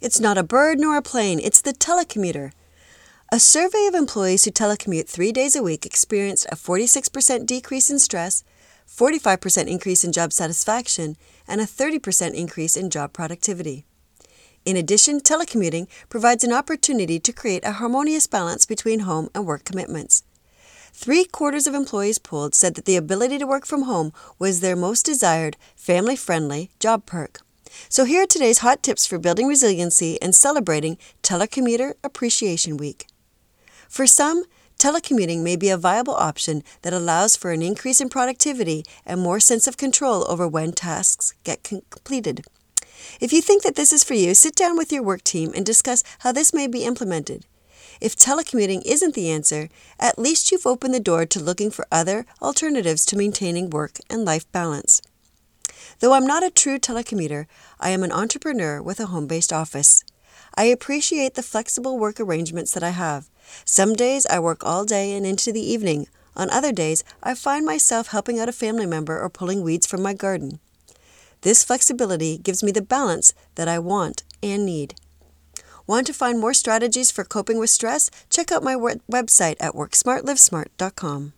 It's not a bird nor a plane, it's the telecommuter. A survey of employees who telecommute three days a week experienced a 46% decrease in stress, 45% increase in job satisfaction, and a 30% increase in job productivity. In addition, telecommuting provides an opportunity to create a harmonious balance between home and work commitments. Three quarters of employees polled said that the ability to work from home was their most desired, family friendly job perk. So, here are today's hot tips for building resiliency and celebrating Telecommuter Appreciation Week. For some, telecommuting may be a viable option that allows for an increase in productivity and more sense of control over when tasks get completed. If you think that this is for you, sit down with your work team and discuss how this may be implemented. If telecommuting isn't the answer, at least you've opened the door to looking for other alternatives to maintaining work and life balance. Though I'm not a true telecommuter, I am an entrepreneur with a home based office. I appreciate the flexible work arrangements that I have. Some days I work all day and into the evening. On other days, I find myself helping out a family member or pulling weeds from my garden. This flexibility gives me the balance that I want and need. Want to find more strategies for coping with stress? Check out my website at worksmartlivesmart.com.